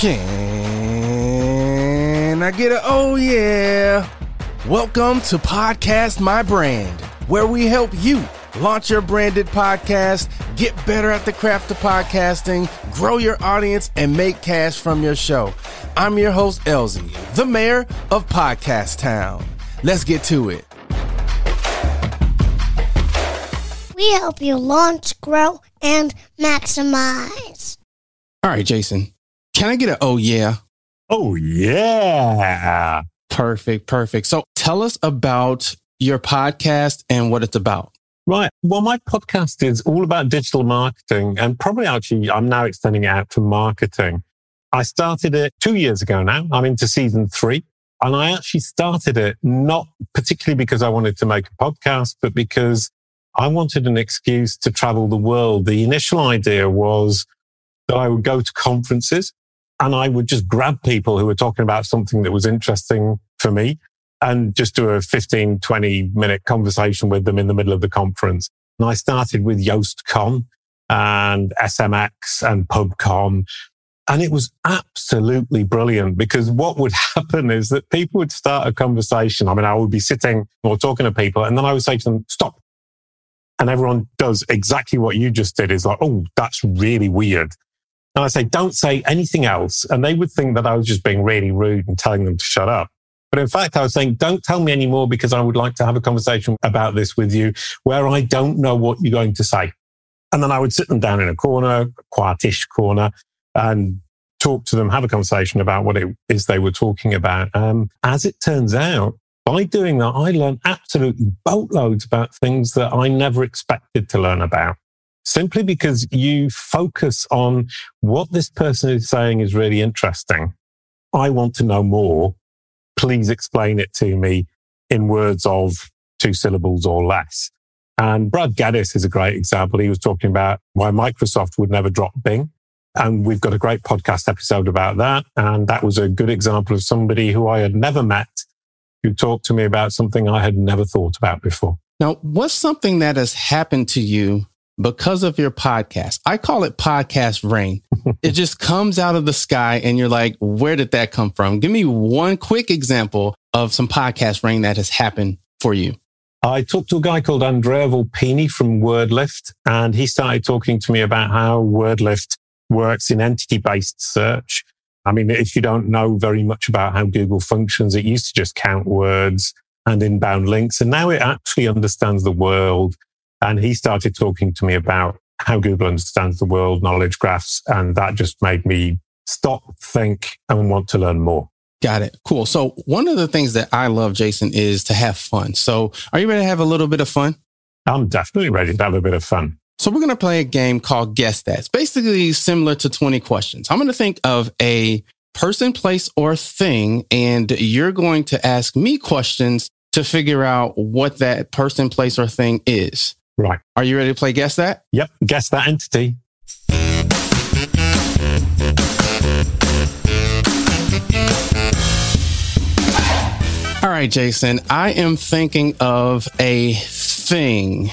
Can I get a oh yeah? Welcome to Podcast My Brand, where we help you launch your branded podcast, get better at the craft of podcasting, grow your audience, and make cash from your show. I'm your host, Elsie, the mayor of Podcast Town. Let's get to it. We help you launch, grow, and maximize. All right, Jason, can I get a oh yeah? Oh, yeah. Perfect, perfect. So tell us about your podcast and what it's about. Right. Well, my podcast is all about digital marketing and probably actually I'm now extending it out to marketing. I started it two years ago now. I'm into season three and I actually started it not particularly because I wanted to make a podcast, but because I wanted an excuse to travel the world. The initial idea was that I would go to conferences and I would just grab people who were talking about something that was interesting for me and just do a 15, 20 minute conversation with them in the middle of the conference. And I started with YoastCon and SMX and PubCon. And it was absolutely brilliant because what would happen is that people would start a conversation. I mean, I would be sitting or talking to people and then I would say to them, stop. And everyone does exactly what you just did is like, oh, that's really weird. And I say, don't say anything else. And they would think that I was just being really rude and telling them to shut up. But in fact, I was saying, don't tell me anymore because I would like to have a conversation about this with you where I don't know what you're going to say. And then I would sit them down in a corner, a quietish corner, and talk to them, have a conversation about what it is they were talking about. Um, as it turns out, by doing that, I learned absolutely boatloads about things that I never expected to learn about simply because you focus on what this person is saying is really interesting. I want to know more. Please explain it to me in words of two syllables or less. And Brad Geddes is a great example. He was talking about why Microsoft would never drop Bing. And we've got a great podcast episode about that. And that was a good example of somebody who I had never met who talked to me about something I had never thought about before. Now, what's something that has happened to you because of your podcast. I call it podcast rain. it just comes out of the sky and you're like, where did that come from? Give me one quick example of some podcast rain that has happened for you. I talked to a guy called Andrea Volpini from WordLift, and he started talking to me about how WordLift works in entity based search. I mean, if you don't know very much about how Google functions, it used to just count words and inbound links. And now it actually understands the world and he started talking to me about how Google understands the world, knowledge graphs. And that just made me stop, think, and want to learn more. Got it. Cool. So one of the things that I love, Jason, is to have fun. So are you ready to have a little bit of fun? I'm definitely ready to have a bit of fun. So we're going to play a game called Guess That. It's basically similar to 20 questions. I'm going to think of a person, place, or thing, and you're going to ask me questions to figure out what that person, place, or thing is. Right. Are you ready to play Guess That? Yep. Guess that entity. All right, Jason, I am thinking of a thing.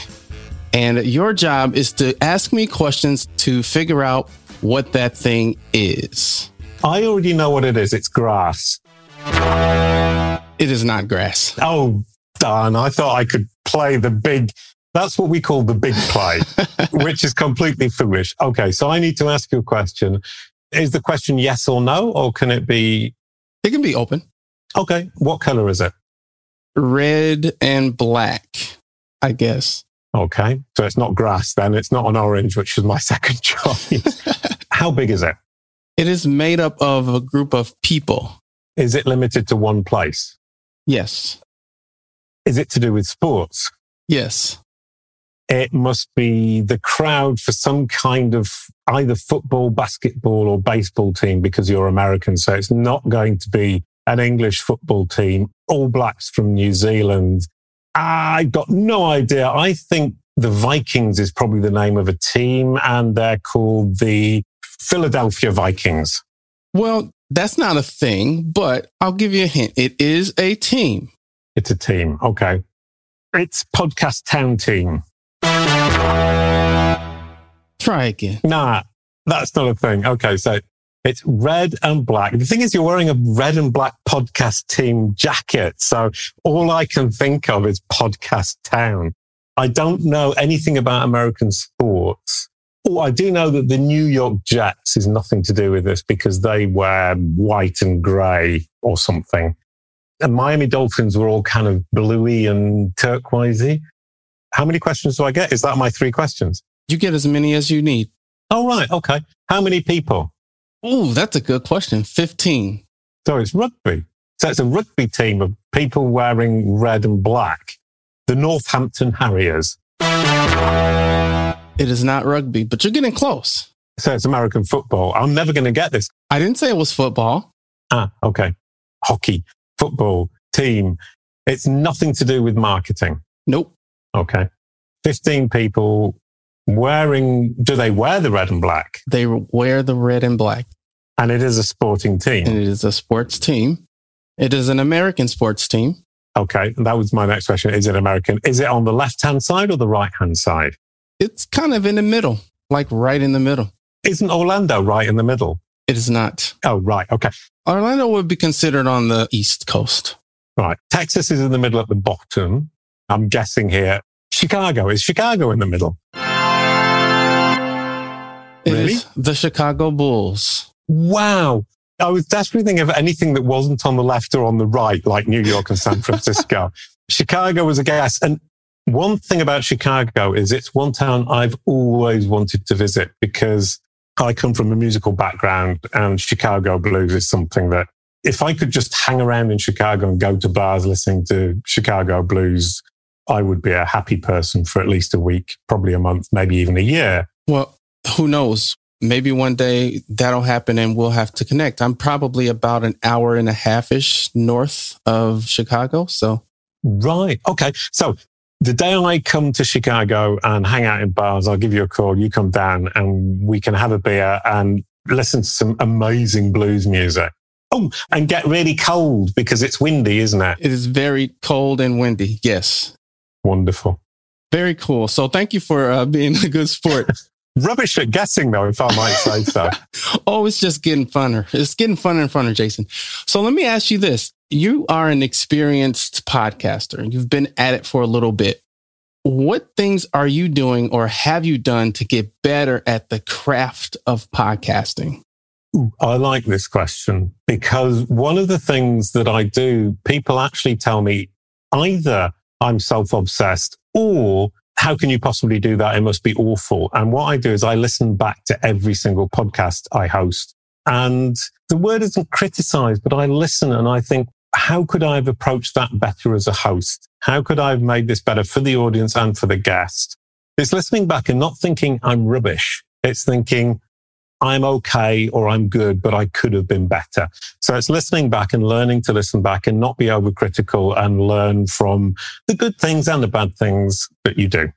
And your job is to ask me questions to figure out what that thing is. I already know what it is. It's grass. It is not grass. Oh, darn. I thought I could play the big that's what we call the big play, which is completely foolish. Okay, so I need to ask you a question. Is the question yes or no, or can it be? It can be open. Okay, what color is it? Red and black, I guess. Okay, so it's not grass then. It's not an orange, which is my second choice. How big is it? It is made up of a group of people. Is it limited to one place? Yes. Is it to do with sports? Yes it must be the crowd for some kind of either football, basketball, or baseball team because you're American. So it's not going to be an English football team, All Blacks from New Zealand. I've got no idea. I think the Vikings is probably the name of a team, and they're called the Philadelphia Vikings. Well, that's not a thing, but I'll give you a hint. It is a team. It's a team. Okay. It's Podcast Town Team. Try again. Nah, that's not a thing. Okay, so It's red and black. The thing is, you're wearing a red and black podcast team jacket. So all I can think of is podcast town. I don't know anything about American sports. Oh, I do know that the New York Jets is nothing to do with this because they wear white and grey or something. And Miami Dolphins were all kind of bluey and turquoisey. How many questions do I get? Is that my three questions? You get as many as you need. Oh, right. Okay. How many people? Oh, that's a good question. 15. So it's rugby. So it's a rugby team of people wearing red and black. The Northampton Harriers. It is not rugby, but you're getting close. So it's American football. I'm never going to get this. I didn't say it was football. Ah, okay. Hockey, football, team. It's nothing to do with marketing. Nope. Okay. 15 people wearing, do they wear the red and black? They wear the red and black. And it is a sporting team. And it is a sports team. It is an American sports team. Okay. That was my next question. Is it American? Is it on the left hand side or the right hand side? It's kind of in the middle, like right in the middle. Isn't Orlando right in the middle? It is not. Oh, right. Okay. Orlando would be considered on the East Coast. Right. Texas is in the middle at the bottom. I'm guessing here. Chicago. Is Chicago in the middle? It Really? is the Chicago Bulls. Wow. I was desperately thinking of anything that wasn't on the left or on the right, like New York and San Francisco. Chicago was a guess. And one thing about Chicago is it's one town I've always wanted to visit because I come from a musical background and Chicago blues is something that if I could just hang around in Chicago and go to bars listening to Chicago blues, I would be a happy person for at least a week, probably a month, maybe even a year. Well, who knows? Maybe one day that'll happen and we'll have to connect. I'm probably about an hour and a half ish north of Chicago. So Right. Okay. So the day I come to Chicago and hang out in bars, I'll give you a call. You come down and we can have a beer and listen to some amazing blues music. Oh, and get really cold because it's windy, isn't it? it is very cold and windy. Yes. Wonderful. Very cool. So thank you for uh, being a good sport. Rubbish at guessing though, if I might say so. oh, it's just getting funner. It's getting funner and funner, Jason. So let me ask you this. You are an experienced podcaster. and You've been at it for a little bit. What things are you doing or have you done to get better at the craft of podcasting? Ooh, I like this question because one of the things that I do, people actually tell me either I'm self obsessed or how can you possibly do that? It must be awful. And what I do is I listen back to every single podcast I host. And the word isn't criticized, but I listen and I think, how could I have approached that better as a host? How could I have made this better for the audience and for the guest? It's listening back and not thinking I'm rubbish. It's thinking I'm okay or I'm good, but I could have been better. So it's listening back and learning to listen back and not be overcritical and learn from the good things and the bad things that you do.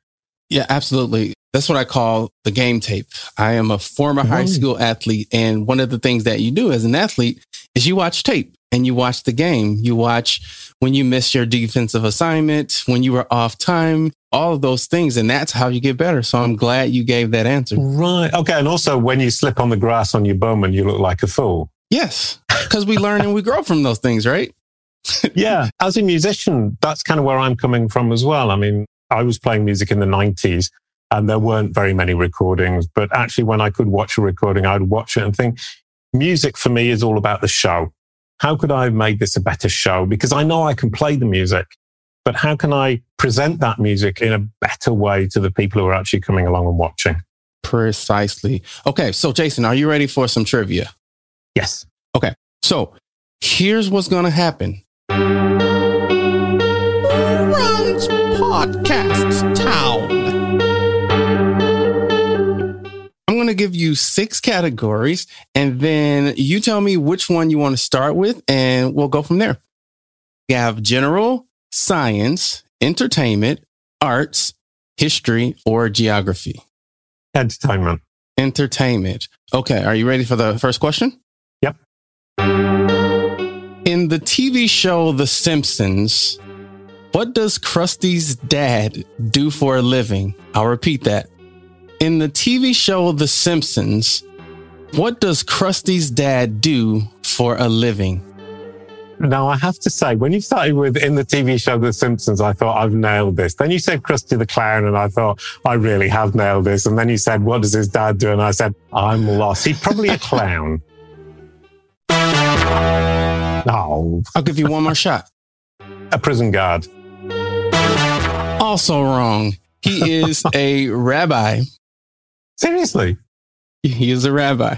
Yeah, absolutely. That's what I call the game tape. I am a former high mm-hmm. school athlete. And one of the things that you do as an athlete is you watch tape and you watch the game. You watch when you miss your defensive assignment, when you were off time, all of those things. And that's how you get better. So I'm glad you gave that answer. Right. Okay. And also when you slip on the grass on your bum and you look like a fool. Yes, because we learn and we grow from those things, right? yeah. As a musician, that's kind of where I'm coming from as well. I mean, I was playing music in the 90s and there weren't very many recordings, but actually when I could watch a recording, I'd watch it and think music for me is all about the show. How could I have made this a better show? Because I know I can play the music, but how can I present that music in a better way to the people who are actually coming along and watching? Precisely. Okay. So, Jason, are you ready for some trivia? Yes. Okay, so, here's what's going to happen. Runs Podcasts Town. I'm going to give you six categories, and then you tell me which one you want to start with, and we'll go from there. We have general, science, entertainment, arts, history, or geography. Entertainment. Entertainment. Okay, are you ready for the first question? Yep. In the TV show The Simpsons, what does Krusty's dad do for a living? I'll repeat that. In the TV show The Simpsons, What does Krusty's dad do for a living? Now, I have to say, when you started with in the TV show The Simpsons, I thought I've nailed this. Then you said Krusty the Clown, and I thought I really have nailed this. And then you said, What does his dad do? And I said, I'm lost. He's probably a clown. Oh, I'll give you one more shot. a prison guard. Also wrong. He is a rabbi. Seriously? He is a rabbi.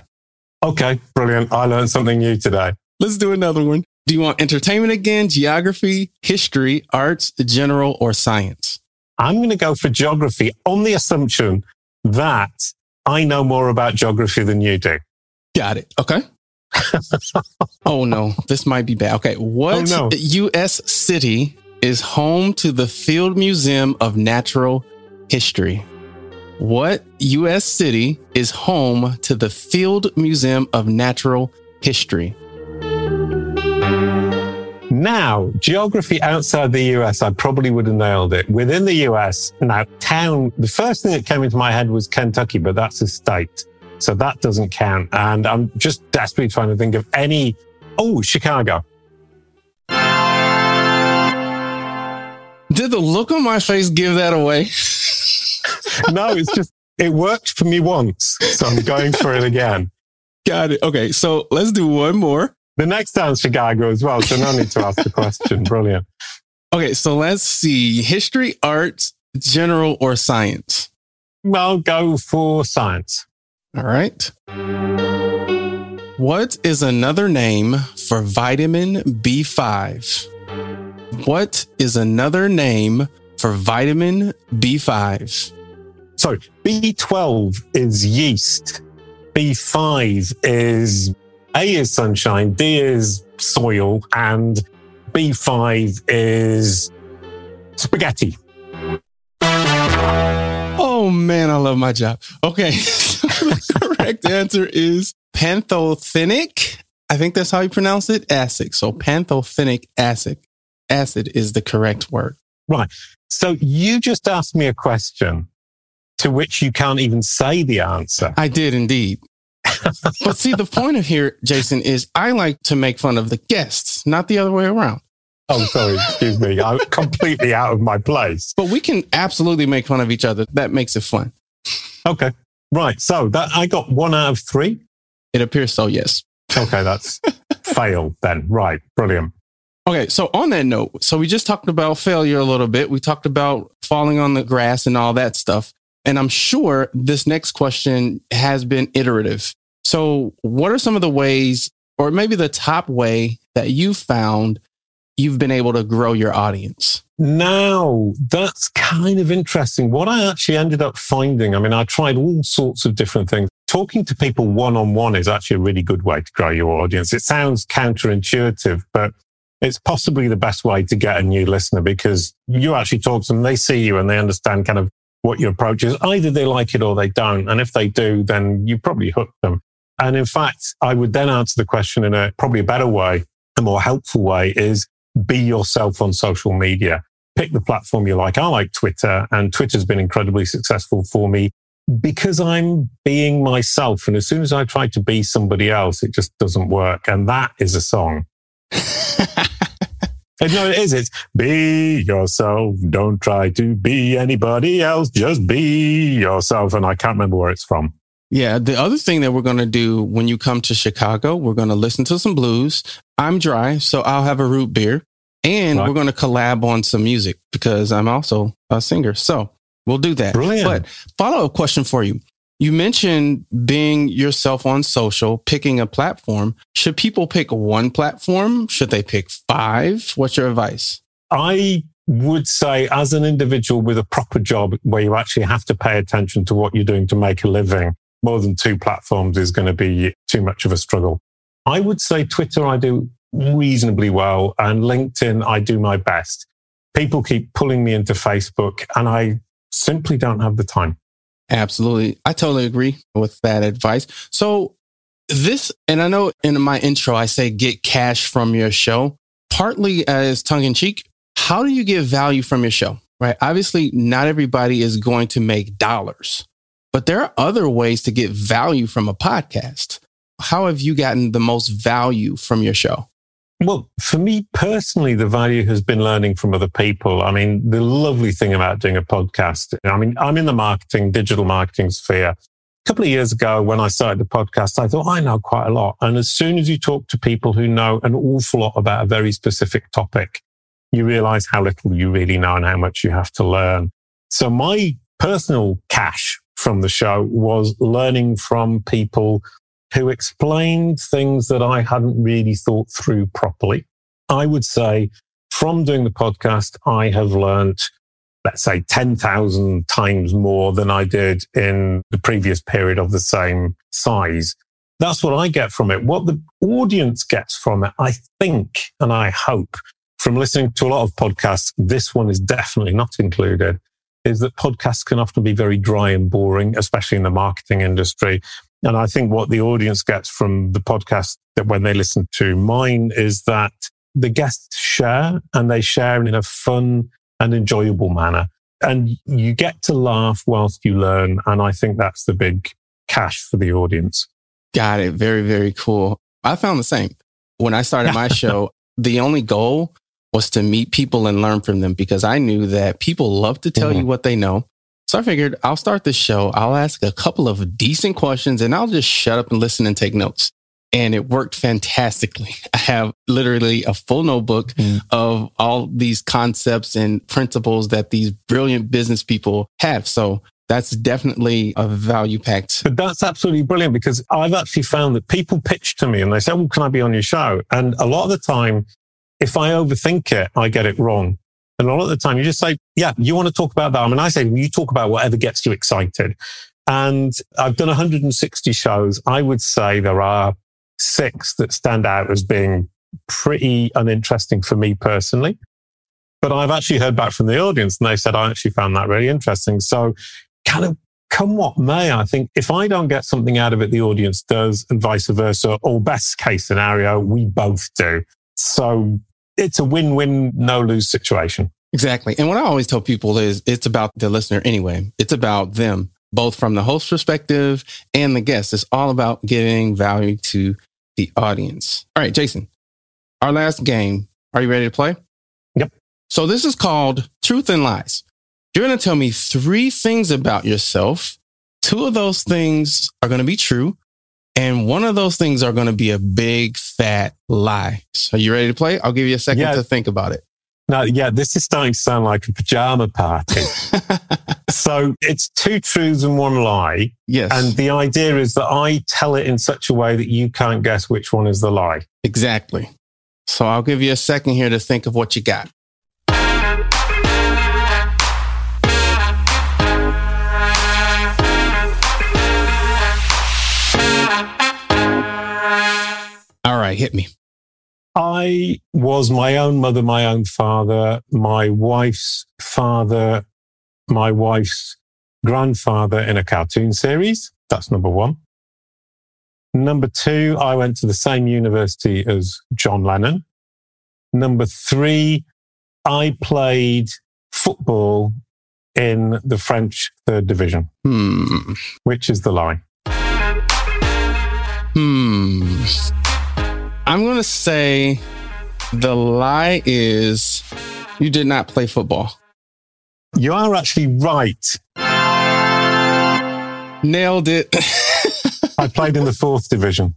Okay, brilliant. I learned something new today. Let's do another one. Do you want entertainment again, geography, history, arts, general, or science? I'm going to go for geography on the assumption that I know more about geography than you do. Got it. Okay. oh no, this might be bad. Okay. What Oh, no. U.S. city is home to the Field Museum of Natural History? What U.S. city is home to the Field Museum of Natural History? Now, geography outside the US, I probably would have nailed it. Within the US, now, town, the first thing that came into my head was Kentucky, but that's a state. So that doesn't count. And I'm just desperately trying to think of any. Oh, Chicago. Did the look on my face give that away? No, it's just, it worked for me once. So I'm going for it again. Got it. Okay. So let's do one more. The next sounds Chicago as well. So no need to ask the question. Brilliant. Okay. So let's see history, arts, general, or science. I'll go for science. All right. What is another name for vitamin B5? What is another name for vitamin B5? Sorry, B12 is yeast. B5 is A is sunshine, D is soil, and B5 is spaghetti. Oh man, I love my job. Okay. The correct answer is pantothenic. I think that's how you pronounce it. Acid. So pantothenic acid. Acid is the correct word. Right. So you just asked me a question to which you can't even say the answer. I did indeed. but see, the point of here, Jason, is I like to make fun of the guests, not the other way around. Oh, sorry, excuse me. I'm completely out of my place. But we can absolutely make fun of each other. That makes it fun. Okay. Right. So that I got one out of three. It appears so, yes. Okay, that's fail then. Right. Brilliant. Okay, so on that note, so we just talked about failure a little bit. We talked about falling on the grass and all that stuff. And I'm sure this next question has been iterative. So, what are some of the ways, or maybe the top way that you found you've been able to grow your audience? Now, that's kind of interesting. What I actually ended up finding, I mean, I tried all sorts of different things. Talking to people one on one is actually a really good way to grow your audience. It sounds counterintuitive, but it's possibly the best way to get a new listener because you actually talk to them, they see you and they understand kind of what your approach is. Either they like it or they don't. And if they do, then you probably hook them. And in fact, I would then answer the question in a probably a better way, a more helpful way is be yourself on social media. Pick the platform you like. I like Twitter and Twitter's been incredibly successful for me because I'm being myself. And as soon as I try to be somebody else, it just doesn't work. And that is a song. No, it is. It's be yourself. Don't try to be anybody else. Just be yourself. And I can't remember where it's from. Yeah. The other thing that we're going to do when you come to Chicago, we're going to listen to some blues. I'm dry, so I'll have a root beer. And Right. we're going to collab on some music because I'm also a singer. So we'll do that. Brilliant. But follow up question for you. You mentioned being yourself on social, picking a platform. Should people pick one platform? Should they pick five? What's your advice? I would say, as an individual with a proper job where you actually have to pay attention to what you're doing to make a living, more than two platforms is going to be too much of a struggle. I would say Twitter, I do reasonably well, and LinkedIn, I do my best. People keep pulling me into Facebook, and I simply don't have the time. Absolutely. I totally agree with that advice. So, this, and I know in my intro, I say get cash from your show, partly as tongue in cheek. How do you get value from your show? Right. Obviously, not everybody is going to make dollars, but there are other ways to get value from a podcast. how have you gotten the most value from your show? Well, for me personally, the value has been learning from other people. I mean, the lovely thing about doing a podcast, I mean, I'm in the marketing, digital marketing sphere. A couple of years ago, when I started the podcast, I thought I know quite a lot. And as soon as you talk to people who know an awful lot about a very specific topic, you realize how little you really know and how much you have to learn. So my personal cash from the show was learning from people who explained things that I hadn't really thought through properly. I would say from doing the podcast, I have learned, let's say 10,000 times more than I did in the previous period of the same size. That's what I get from it. What the audience gets from it, I think, and I hope from listening to a lot of podcasts, this one is definitely not included, is that podcasts can often be very dry and boring, especially in the marketing industry. And I think what the audience gets from the podcast that when they listen to mine is that the guests share and they share in a fun and enjoyable manner. And you get to laugh whilst you learn. And I think that's the big cash for the audience. Got it. Very, very cool. I found the same. When I started my show, the only goal was to meet people and learn from them because I knew that people love to tell mm-hmm. you what they know. So I figured I'll start the show. I'll ask a couple of decent questions and I'll just shut up and listen and take notes. And it worked fantastically. I have literally a full notebook mm. of all these concepts and principles that these brilliant business people have. So that's definitely a value packed. But that's absolutely brilliant because I've actually found that people pitch to me and they say, Well, can I be on your show? And a lot of the time, if I overthink it, I get it wrong. And a lot of the time you just say, yeah, you want to talk about that. I mean, I say, you talk about whatever gets you excited. And I've done 160 shows. I would say there are six that stand out as being pretty uninteresting for me personally. But I've actually heard back from the audience and they said, I actually found that really interesting. So kind of come what may, I think if I don't get something out of it, the audience does and vice versa, or best case scenario, we both do. So it's a win-win, no-lose situation. Exactly. And what I always tell people is it's about the listener anyway. It's about them, both from the host perspective and the guest. It's all about giving value to the audience. All right, Jason, our last game. Are you ready to play? Yep. So this is called Truth and Lies. You're going to tell me three things about yourself. Two of those things are going to be true. And one of those things are going to be a big fat lie. So you ready to play? I'll give you a second yeah. to think about it. No, yeah, this is starting to sound like a pajama party. so it's two truths and one lie. Yes. And the idea is that I tell it in such a way that you can't guess which one is the lie. Exactly. So I'll give you a second here to think of what you got. All right, hit me. I was my own mother, my own father, my wife's father, my wife's grandfather in a cartoon series. That's number one. Number two, I went to the same university as John Lennon. Number three, I played football in the French third division, hmm. which is the lie. Hmm. I'm going to say the lie is you did not play football. You are actually right. Nailed it. I played in the fourth division.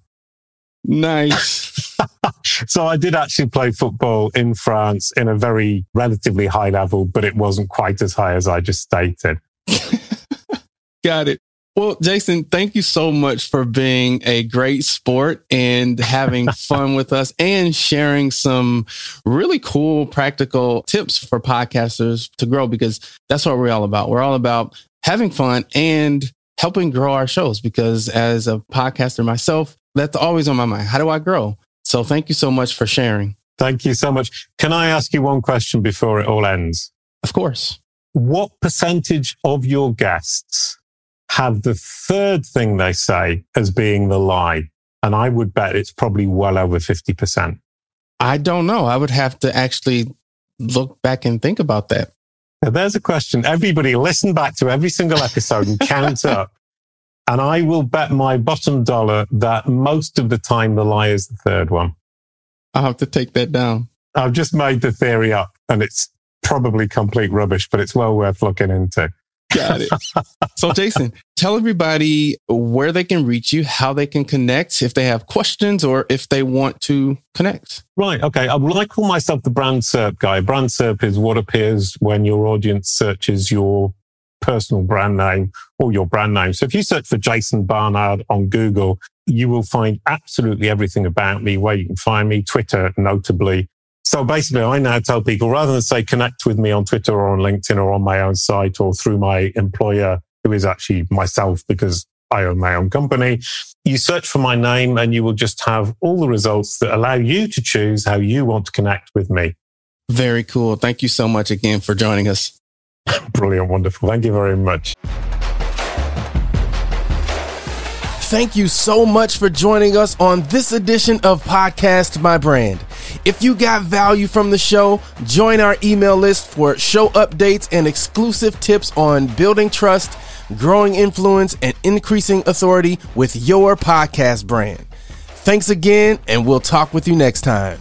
Nice. so I did actually play football in France in a very relatively high level, but it wasn't quite as high as I just stated. Got it. Well, Jason, thank you so much for being a great sport and having fun with us and sharing some really cool practical tips for podcasters to grow because that's what we're all about. We're all about having fun and helping grow our shows because as a podcaster myself, that's always on my mind. How do I grow? So thank you so much for sharing. Thank you so much. Can I ask you one question before it all ends? Of course. What percentage of your guests have the third thing they say as being the lie. And I would bet it's probably well over 50%. I don't know. I would have to actually look back and think about that. Now, there's a question. Everybody listen back to every single episode and count up And I will bet my bottom dollar that most of the time the lie is the third one. I'll have to take that down. I've just made the theory up and it's probably complete rubbish, but it's well worth looking into. Got it. so, Jason, tell everybody where they can reach you, how they can connect, if they have questions or if they want to connect. Right. Okay. I, well, I call myself the brand SERP guy. Brand SERP is what appears when your audience searches your personal brand name or your brand name. So if you search for Jason Barnard on Google, you will find absolutely everything about me, where you can find me, Twitter notably. So basically, I now tell people rather than say connect with me on Twitter or on LinkedIn or on my own site or through my employer, who is actually myself because I own my own company, you search for my name and you will just have all the results that allow you to choose how you want to connect with me. Very cool. Thank you so much again for joining us. Brilliant. Wonderful. Thank you very much. Thank you so much for joining us on this edition of Podcast My Brand. If you got value from the show, join our email list for show updates and exclusive tips on building trust, growing influence, and increasing authority with your podcast brand. Thanks again, and we'll talk with you next time.